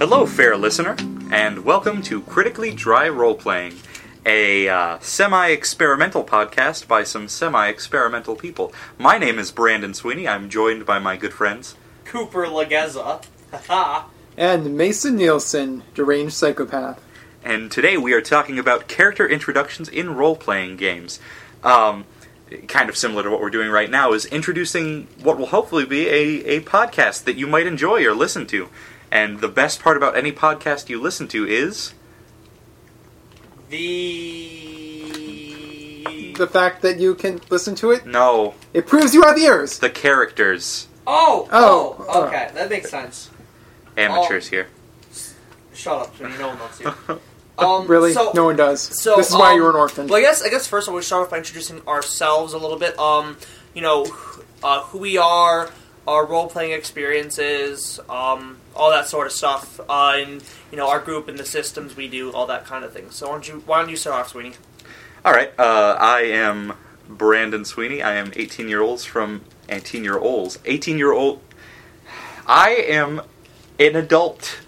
Hello, fair listener, and welcome to Critically Dry Roleplaying, a uh, semi experimental podcast by some semi experimental people. My name is Brandon Sweeney. I'm joined by my good friends. Cooper Legeza. Haha. And Mason Nielsen, deranged psychopath. And today we are talking about character introductions in role playing games. Um, kind of similar to what we're doing right now, is introducing what will hopefully be a, a podcast that you might enjoy or listen to. And the best part about any podcast you listen to is. The. The fact that you can listen to it, No, it proves you have ears. the characters. Oh! Oh, Oh! Okay, that makes sense. Amateurs here. Shut up, Sweeney. No one loves you. Um, really? So, no one does. so, this is why um, you're an orphan. Well, I guess I guess first I would start off by introducing ourselves a little bit. Um, you know, uh, who we are, our role playing experiences, um, all that sort of stuff, uh, and you know our group and the systems we do, all that kind of thing. So why don't you why don't you start off, Sweeney? All right. Uh, I am Brandon Sweeney. I am 18 year olds from 18 year olds. 18 year old. I am an adult.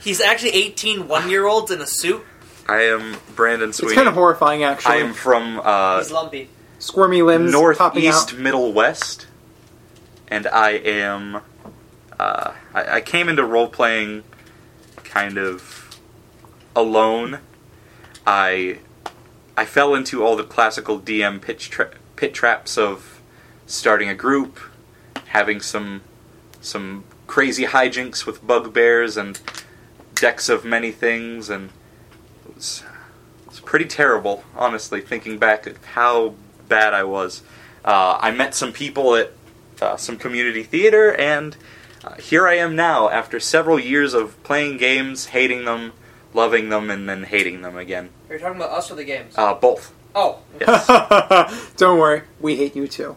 He's actually 18 one year olds in a suit. I am Brandon Sweeney. it's kind of horrifying, actually. I am from uh, He's lumpy. Squirmy limbs popping northeast out. middle west, and I am. Uh, I, I came into role playing kind of alone. I I fell into all the classical DM pitch tra- pit traps of starting a group, having some some crazy hijinks with bugbears and decks of many things, and it was it was pretty terrible, honestly. Thinking back at how bad I was, uh, I met some people at uh, some community theater, and uh, here I am now after several years of playing games, hating them, loving them, and then hating them again. Are you talking about us or the games? Uh, both. oh, Yes. Don't worry, we hate you too.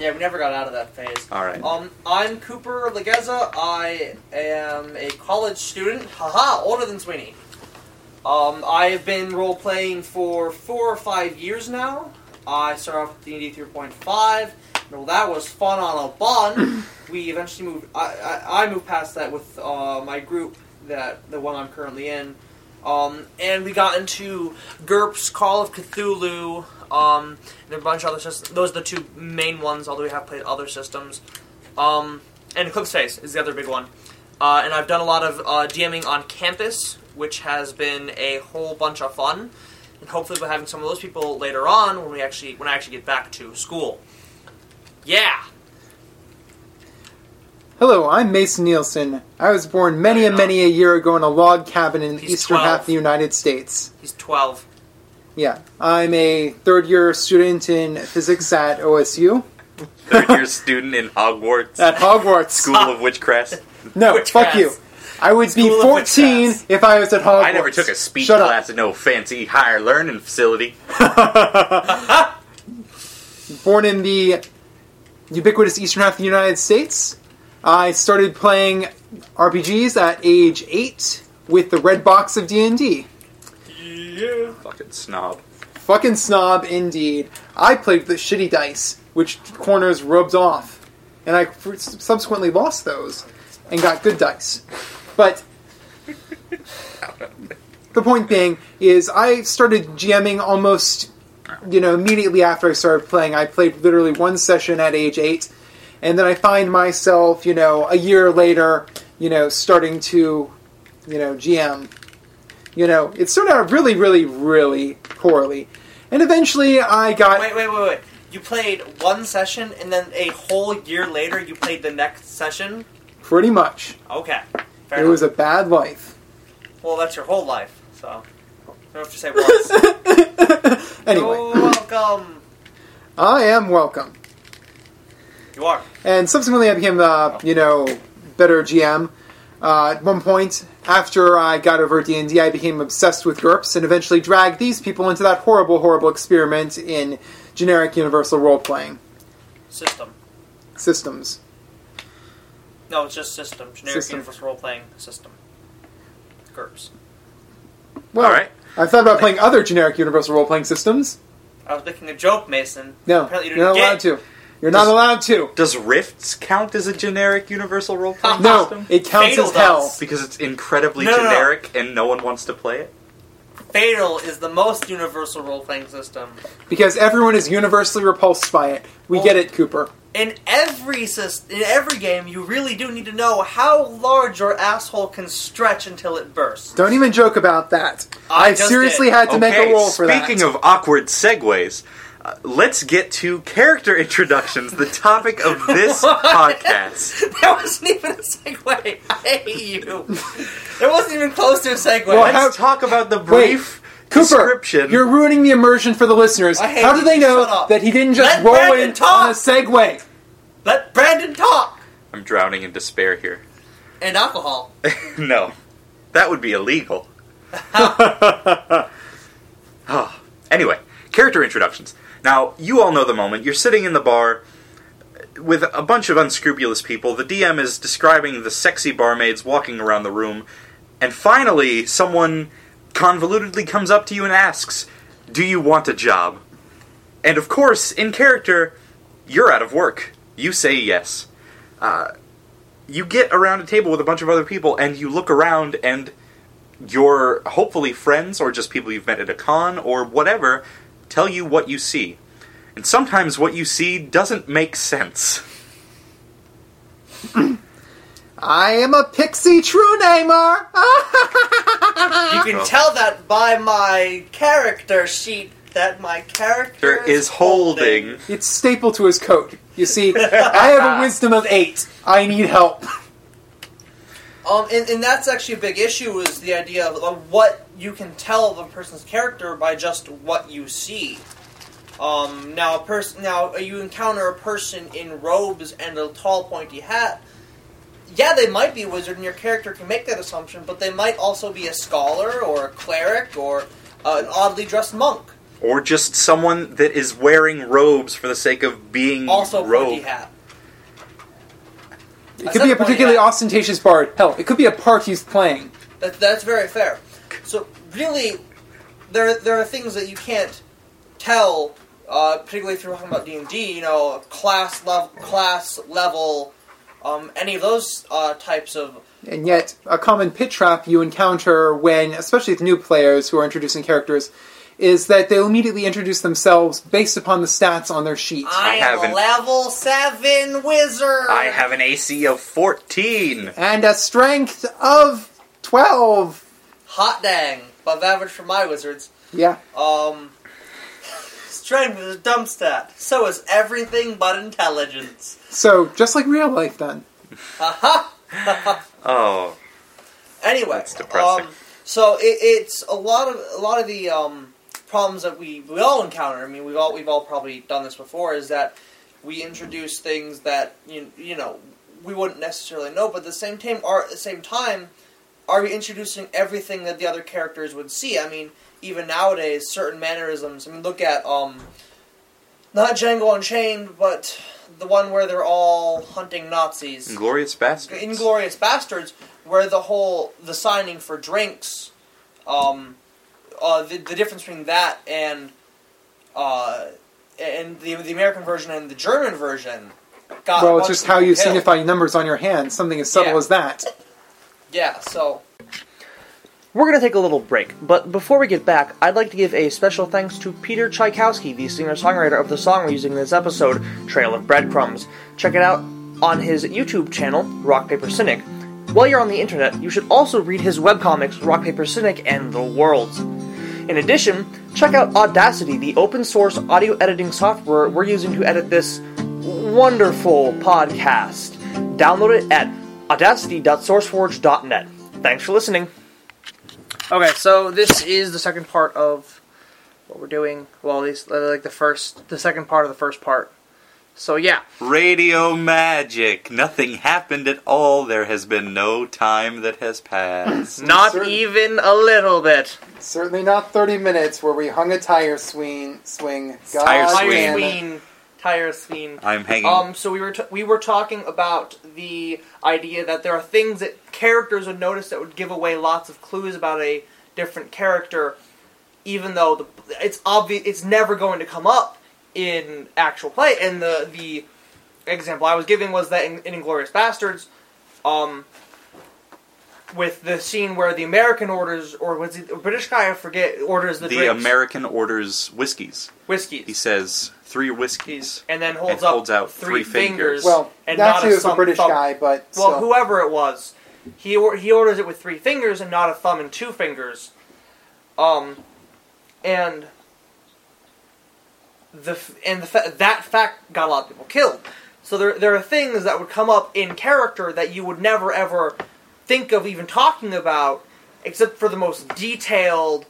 yeah, we never got out of that phase. All right. Um, I'm Cooper Legeza. I am a college student. Haha, older than Sweeney. Um, I've been role playing for four or five years now. I started off with D&D 3.5. Well, that was fun on a bun. we eventually moved. I, I, I moved past that with uh, my group, that the one I'm currently in. Um, and we got into GURPS, Call of Cthulhu, um, and a bunch of other systems. Those are the two main ones, although we have played other systems. Um, and Eclipse Phase is the other big one. Uh, and I've done a lot of uh, DMing on campus, which has been a whole bunch of fun. And hopefully, we're having some of those people later on when we actually when I actually get back to school. Yeah. Hello, I'm Mason Nielsen. I was born many and many a year ago in a log cabin in the He's eastern 12. half of the United States. He's twelve. Yeah, I'm a third year student in physics at OSU. Third year student in Hogwarts At Hogwarts. School of Witchcraft. No, Witchcraft. fuck you. I would be School of 14 Witchcraft. if I was at Hogwarts. I never took a speech Shut up. class at no fancy higher learning facility. Born in the ubiquitous eastern half of the United States, I started playing RPGs at age 8 with the red box of D&D. Yeah. Fucking snob. Fucking snob indeed. I played with the shitty dice, which corners rubbed off. And I f- subsequently lost those and got good dice. But the point being is I started GMing almost you know immediately after I started playing. I played literally one session at age 8 and then I find myself, you know, a year later, you know, starting to you know, GM. You know, it started out really really really poorly. And eventually I got Wait, wait, wait, wait. You played one session, and then a whole year later, you played the next session. pretty much. Okay. Fair It enough. was a bad life. Well, that's your whole life, so don't have to say once. anyway, You're welcome. I am welcome. You are. And subsequently, I became, uh, you know, better GM. Uh, at one point, after I got over D&D, I became obsessed with GURPS and eventually dragged these people into that horrible, horrible experiment in generic universal role playing System. systems. No, it's just system. Generic System. universal role playing system. GURPS. Well, All right. I thought about playing other generic universal role playing systems. I was making a joke, Mason. No, Apparently you you're not didn't allowed get to. You're not Does- allowed to. Does Rifts count as a generic universal role playing system? No, system? it counts Fatal as hell. does. Because it's incredibly No, no, no. generic and no one wants to play it? Fatal is the most universal role playing system. Because everyone is universally repulsed by it. We Well- get it, Cooper. In every syst- in every game, you really do need to know how large your asshole can stretch until it bursts. Don't even joke about that. I I seriously did. had to make a roll for that. speaking of awkward segues, uh, let's get to character introductions, the topic of this podcast. That wasn't even a segue. I hate you. It wasn't even close to a segue. Well, Let's how- talk about the Wait, brief Cooper, description. you're ruining the immersion for the listeners. I hate How do they know that he didn't just Let roll Brandon in talk. on a segue? Let Brandon talk. I'm drowning in despair here. And alcohol. no, that would be illegal. Oh. Anyway, character introductions. Now, you all know the moment. You're sitting in the bar with a bunch of unscrupulous people. The DM is describing the sexy barmaids walking around the room, and finally, someone convolutedly comes up to you and asks, Do you want a job? And of course, in character, you're out of work. You say yes. Uh, you get around a table with a bunch of other people, and you look around, and your hopefully friends or just people you've met at a con or whatever tell you what you see. And sometimes what you see doesn't make sense. I am a pixie true namer. You can tell that by my character sheet that my character There is holding. it's stapled to his coat. You see, I have a wisdom of eight. I need help. Um, and, and that's actually a big issue is the idea of, of what you can tell of a person's character by just what you see. Um, now, a person now you encounter a person in robes and a tall, pointy hat. Yeah, they might be a wizard, and your character can make that assumption, but they might also be a scholar or a cleric or uh, an oddly dressed monk. Or just someone that is wearing robes for the sake of being Also, a robed. pointy hat. It could be a particularly hat. ostentatious bard. Hell, it could be a part he's playing. That, that's very fair. So really, there there are things that you can't tell, uh, particularly if you're talking about D and D. You know, class level, class level, um, any of those uh, types of. And yet, a common pit trap you encounter when, especially with new players who are introducing characters, is that they'll immediately introduce themselves based upon the stats on their sheet. I, have am an- a level seven wizard. I have an AC of 14. And a strength of 12. hot dang above average for my wizards. Yeah. Um, strength is a dumb stat. So is everything but intelligence. So, just like real life then. Aha. Oh, Anyway, That's depressing. Um, so it, it's a lot of a lot of the um, problems that we, we all encounter. I mean, we've all we've all probably done this before. Is that we introduce things that you you know we wouldn't necessarily know, but at the same time, are at the same time, are we introducing everything that the other characters would see? I mean, even nowadays, certain mannerisms. I mean, look at um, not Django Unchained, but the one where they're all hunting Nazis. Inglourious Basterds. Inglourious Basterds, where the whole the signing for drinks, um, uh, the, the difference between that and uh, and the the American version and the German version. Got well, it's just how you people signify numbers on your hand. Something as subtle Yeah. as that. Yeah, so We're going to take a little break, but before we get back, I'd like to give a special thanks to Peter Chiykowski, the singer songwriter of the song we're using in this episode, Trail of Breadcrumbs. Check it out on his YouTube channel, Rock Paper Cynic. While you're on the internet, you should also read his webcomics, Rock Paper Cynic and The Worlds. In addition, check out Audacity, the open source audio editing software we're using to edit this wonderful podcast. Download it at audacity.sourceforge.net. Thanks for listening. Okay, so this is the second part of what we're doing. Well, at least uh, like the first, the second part of the first part. So yeah, Radio magic. Nothing happened at all. There has been no time that has passed. not Certain- even a little bit. Certainly not 30 minutes where we hung a tire swing. swing. God Tire Tire swing. Damn it. Sween, Tire Sween. I'm hanging. Um, so we were t- we were talking about the idea that there are things that characters would notice that would give away lots of clues about a different character, even though the, it's obvious it's never going to come up in actual play. And the the example I was giving was that in, in Inglourious Basterds, um, with the scene where the American orders, or was it the British guy? I forget. Orders the, The drinks, American orders whiskeys. whiskeys. He says three whiskeys. and then holds and up holds out three, three fingers. fingers. Well, and that not too a is a thumb- British thumb- guy, but Well, still. whoever it was, he or, he orders it with three fingers and not a thumb and two fingers. Um, and the f- and the fa- that fact got a lot of people killed. So there there are things that would come up in character that you would never ever think of even talking about, except for the most detailed,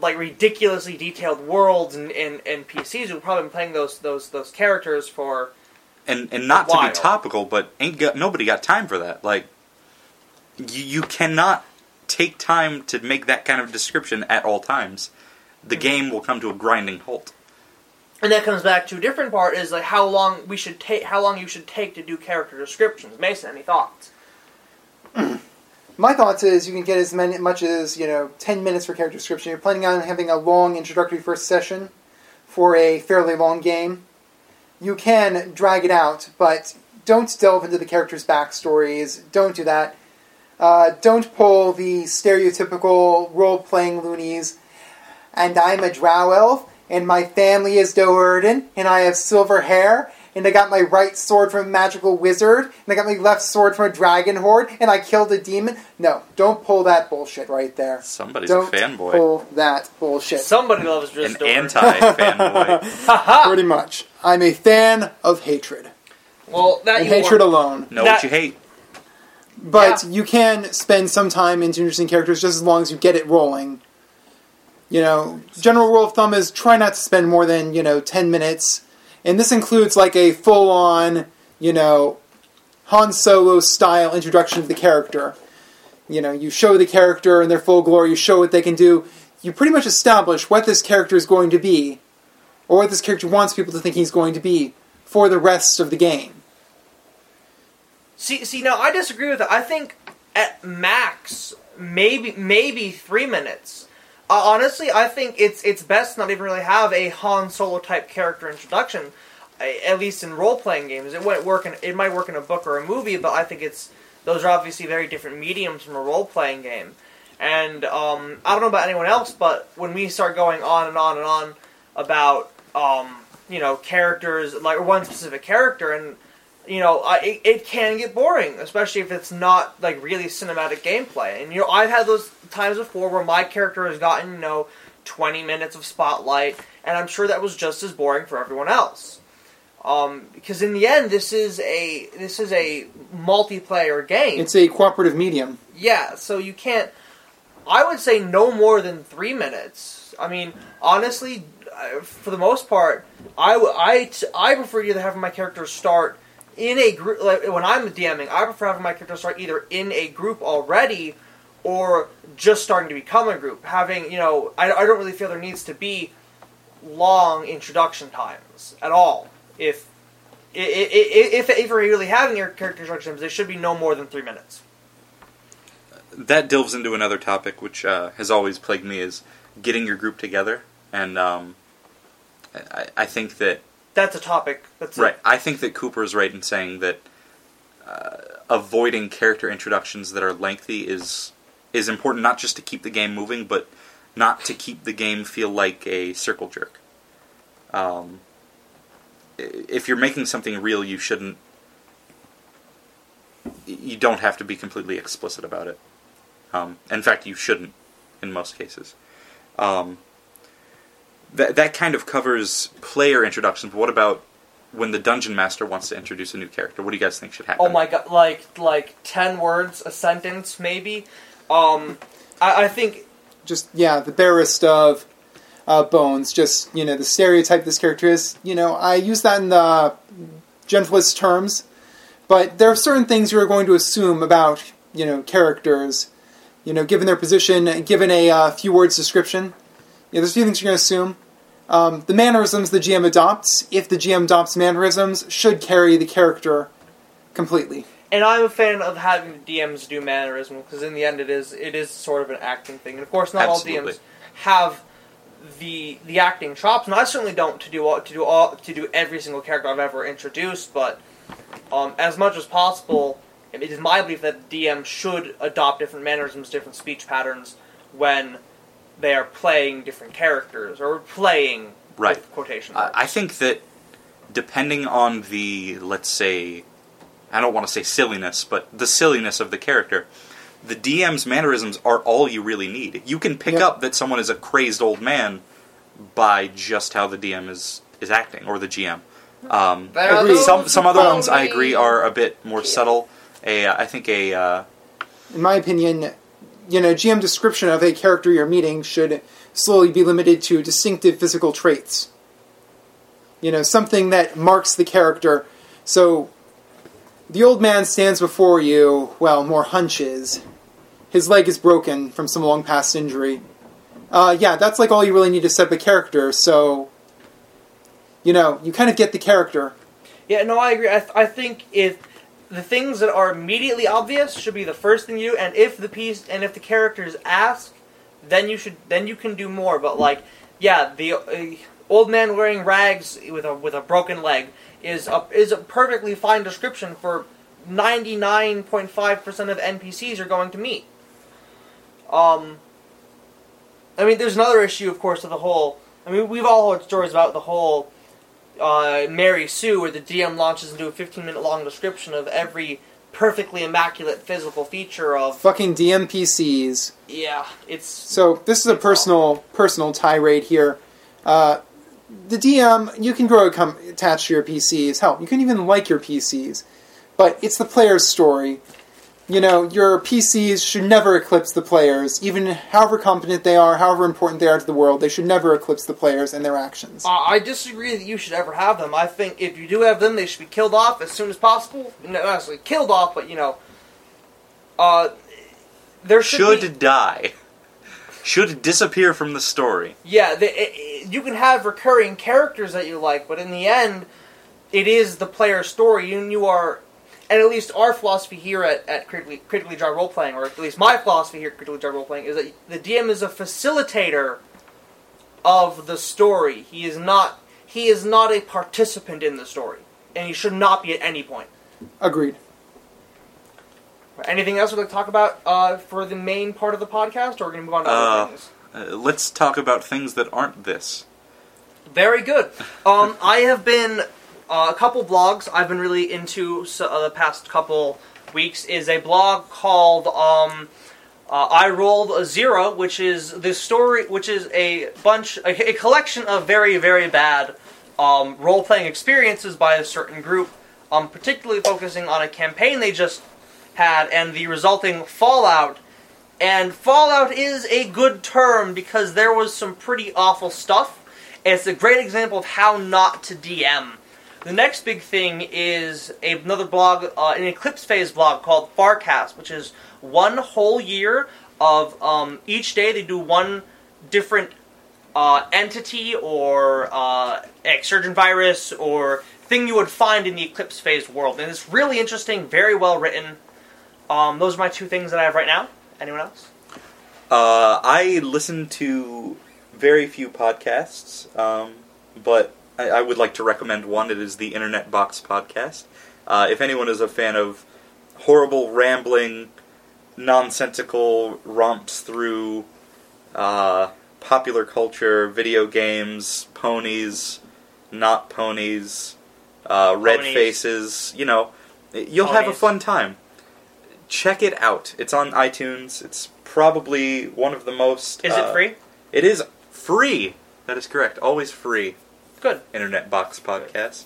like ridiculously detailed worlds and and, and PCs who've probably been playing those those those characters for and and not to be topical, but ain't got nobody got time for that. Like you, you cannot take time to make that kind of description at all times. The Mm-hmm. game will come to a grinding halt. And that comes back to a different part is like how long we should take, how long you should take to do character descriptions. Mason, any thoughts? My thoughts is you can get as many, much as you know, ten minutes for character description. You're planning on having a long introductory first session for a fairly long game. You can drag it out, but don't delve into the characters' backstories. Don't do that. Uh, don't pull the stereotypical role-playing loonies. And I'm a drow elf, and my family is Do'Urden, and I have silver hair, and I got my right sword from a magical wizard, and I got my left sword from a dragon horde, and I killed a demon. No, don't pull that bullshit right there. Somebody's don't a fanboy, pull that bullshit. Somebody loves an Drizzt. anti-fanboy. Pretty much. I'm a fan of hatred. Well, that And you hatred were. alone. know That- what you hate. But Yeah. you can spend some time into interesting characters just as long as you get it rolling. You know, general rule of thumb is try not to spend more than, you know, 10 minutes. And this includes like a full on, you know, Han Solo style introduction of the character. You know, you show the character in their full glory, you show what they can do. You pretty much establish what this character is going to be, or what this character wants people to think he's going to be for the rest of the game. See, see, now I disagree with that. I think at max, maybe maybe three minutes. Uh, honestly, I think it's it's best not even really have a Han Solo type character introduction. At least in role playing games, it might work in it might work in a book or a movie, but I think it's those are obviously very different mediums from a role playing game. And um, I don't know about anyone else, but when we start going on and on and on about um, you know characters like one specific character and you know, I, it, it can get boring, especially if it's not like really cinematic gameplay. And you know, I've had those times before where my character has gotten you know twenty minutes of spotlight, and I'm sure that was just as boring for everyone else. Um, because in the end, this is a this is a multiplayer game. It's a cooperative medium. Yeah, so you can't. I would say no more than three minutes. I mean, honestly, uh, for the most part, I, I, I prefer either having my character start in a group. Like when I'm DMing, I prefer having my character start either in a group already or just starting to become a group. Having, you know, I, I don't really feel there needs to be long introduction times at all. If i- i- i- if, if you're really having your character introduction times, they should be no more than three minutes. that delves into another topic which uh, has always plagued me is getting your group together and um, I, I think that That's a topic. That's right i think that cooper is right in saying that uh, avoiding character introductions that are lengthy is is important not just to keep the game moving but not to keep the game feel like a circle jerk um, if you're making something real you shouldn't you don't have to be completely explicit about it um, in fact, you shouldn't in most cases. Um, that that kind of covers player introductions. But what about when the dungeon master wants to introduce a new character? What do you guys think should happen? Oh my god! Like like ten words, a sentence, maybe. Um, I, I think just yeah, the barest of uh, bones. Just you know, the stereotype this character is. You know, I use that in the gentlest terms, but there are certain things you are going to assume about you know characters. You know, given their position, given a uh, few words description. Yeah, there's a few things you're going to assume. Um, the mannerisms the GM adopts, if the GM adopts mannerisms, should carry the character completely. and I'm a fan of having DMs do mannerism because in the end it is it is sort of an acting thing. And of course, not Absolutely. all DMs have the the acting chops, and I certainly don't to do all, to do all to do every single character I've ever introduced. But um, as much as possible, it is my belief that DM should adopt different mannerisms, different speech patterns when they are playing different characters or playing Right. with quotation I marks. I think that depending on the, let's say, I don't want to say silliness, but the silliness of the character, the DM's mannerisms are all you really need. You can pick Yeah. up that someone is a crazed old man by just how the DM is, is acting, or the GM. Um, There are Agreed. those some some other ones I agree are a bit more subtle. A uh, I think a uh, in my opinion, you know, GM description of a character you're meeting should slowly be limited to distinctive physical traits. You know, something that marks the character. So, the old man stands before you, well, more hunches. His leg is broken from some long past injury. Uh, yeah, that's like all you really need to set up a character, so. You know, you kind of get the character. Yeah, no, I agree. I, th- I think if the things that are immediately obvious should be the first thing you do, and if the piece and if the characters ask, then you should then you can do more. But like, yeah, the uh, old man wearing rags with a with a broken leg is a is a perfectly fine description for ninety nine point five percent of NPCs you're going to meet. Um, I mean, there's another issue, of course, of the whole. I mean, we've all heard stories about the whole uh, Mary Sue, where the DM launches into a 15 minute long description of every perfectly immaculate physical feature of. Fucking DMPCs. Yeah, it's. So this is a personal personal tirade here. Uh, the DM, you can grow com- attached to your PCs. Hell, you can even like your PCs, but it's the player's story. You know, your PCs should never eclipse the players, even however competent they are, however important they are to the world. They should never eclipse the players and their actions. Uh, I disagree that you should ever have them. I think if you do have them, they should be killed off as soon as possible. No, not necessarily killed off, but you know. Uh, there should, should be- die, should disappear from the story. Yeah, the, it, it- you can have recurring characters that you like, but in the end, it is the player's story, and you are. And at least our philosophy here at, at Critically, Critically Dry Role Playing, or at least my philosophy here at Critically Dry Role Playing, is that the DM is a facilitator of the story. He is not. He is not a participant in the story, and he should not be at any point. Agreed. Anything else we'd like to talk about uh, for the main part of the podcast, or we're going to move on to Uh, other things? Uh, let's talk about things that aren't this. Very good. Um, I have been uh, a couple blogs I've been really into so, uh, the past couple weeks is a blog called um, uh, I rolled a zero, which is the story, which is a bunch, a, a collection of very very bad um, role playing experiences by a certain group, um, particularly focusing on a campaign they just had and the resulting fallout. And fallout is a good term because there was some pretty awful stuff. It's a great example of how not to DM. The next big thing is another blog, uh, an Eclipse Phase blog called Farcast, which is one whole year of um, each day they do one different uh, entity or uh, exsurgent virus or thing you would find in the Eclipse Phase world. And it's really interesting, very well written. Um, those are my two things that I have right now. Anyone else? Uh, I listen to very few podcasts, um, but I, I would like to recommend one. It is the Internet Box Podcast. Uh, if anyone is a fan of horrible, rambling, nonsensical romps through uh, popular culture, video games, ponies, not ponies, uh, red Ponies. faces, you know, you'll have a fun time. Check it out. It's on iTunes. It's probably one of the most. Is uh, it free? It is free. That is correct. Always free. Good. Internet Box Podcast.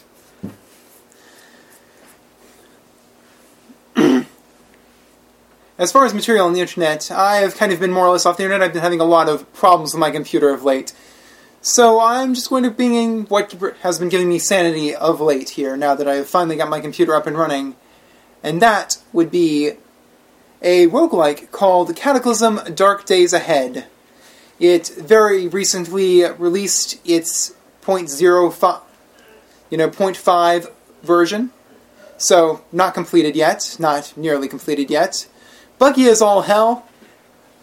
As far as material on the internet, I have kind of been more or less off the internet. I've been having a lot of problems with my computer of late. So I'm just going to bring in what has been giving me sanity of late here, now that I've finally got my computer up and running. And that would be a roguelike called Cataclysm Dark Days Ahead. It very recently released its .05, you know, 0.5 version. So, not completed yet, not nearly completed yet. Buggy as all hell,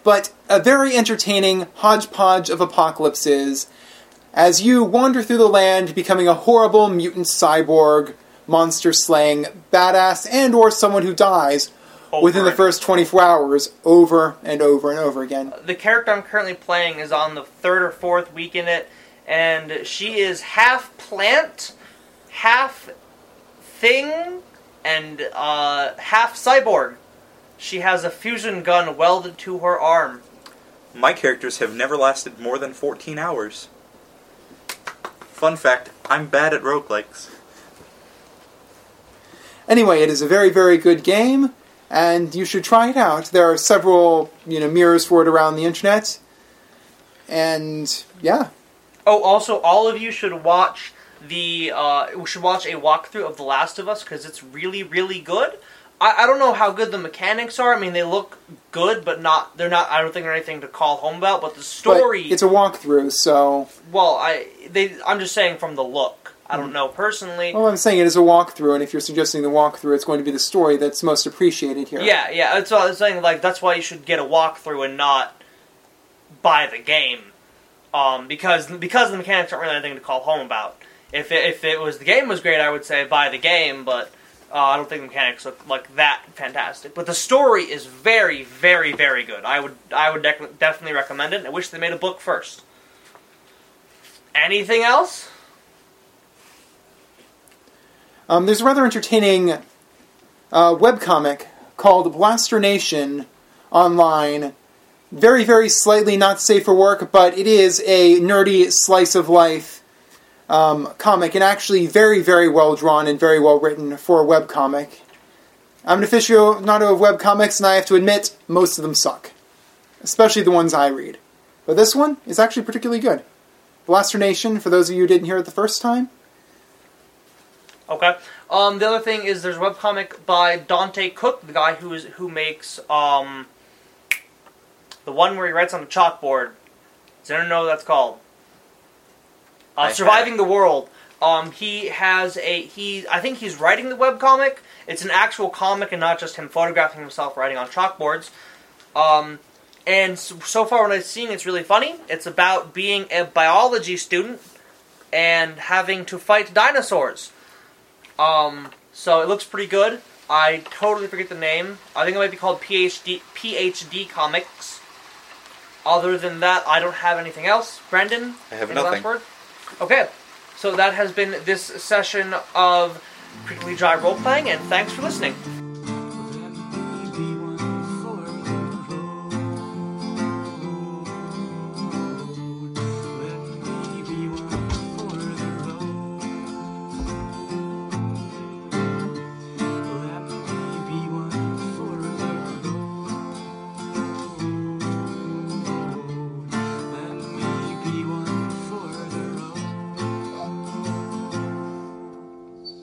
but a very entertaining hodgepodge of apocalypses as you wander through the land becoming a horrible mutant cyborg, monster slaying badass and or someone who dies Over within the first 24 hours over and over and over again. the character I'm currently playing is on the third or fourth week in it, and she is half plant, half thing, and uh, half cyborg. She has a fusion gun welded to her arm. My characters have never lasted more than 14 hours. Fun fact, I'm bad at roguelikes. Anyway, it is a very, very good game, and you should try it out. There are several, you know, mirrors for it around the internet. And yeah, Oh, also, all of you should watch the uh, we should watch a walkthrough of The Last of Us because it's really, really good. I, I don't know how good the mechanics are. I mean, they look good, but not they're not. I don't think they're anything to call home about. But the but story, it's a walkthrough, so well, I they I'm just saying from the look. I don't know personally. well, I'm saying it is a walkthrough, and if you're suggesting the walkthrough, it's going to be the story that's most appreciated here. Yeah, yeah. That's what I was saying. Like that's why you should get a walkthrough and not buy the game, um, because because the mechanics aren't really anything to call home about. If it, if it was the game was great, I would say buy the game, but uh, I don't think the mechanics look like that fantastic. But the story is very, very, very good. I would I would definitely recommend it. I wish they made a book first. Anything else? Um, there's a rather entertaining uh, webcomic called Blaster Nation online. Very, very slightly not safe for work, but it is a nerdy slice of life um, comic, and actually very, very well drawn and very well written for a webcomic. I'm an aficionado of webcomics, and I have to admit, most of them suck. Especially the ones I read. But this one is actually particularly good. Blaster Nation, for those of you who didn't hear it the first time, Okay. Um, the other thing is there's a webcomic by Dante Cook, the guy who is who makes um, the one where he writes on the chalkboard. Does anyone know what that's called? Uh, Surviving the World. Um, he has a he. I think he's writing the webcomic. It's an actual comic and not just him photographing himself writing on chalkboards. Um, and so, so far, what I've seen, it's really funny. It's about being a biology student and having to fight dinosaurs. Um, so it looks pretty good. I totally forget the name. I think it might be called PhD PhD Comics. Other than that, I don't have anything else. Brendan, I have any last nothing. word? Okay, so that has been this session of Critically Dry Role Playing, and thanks for listening.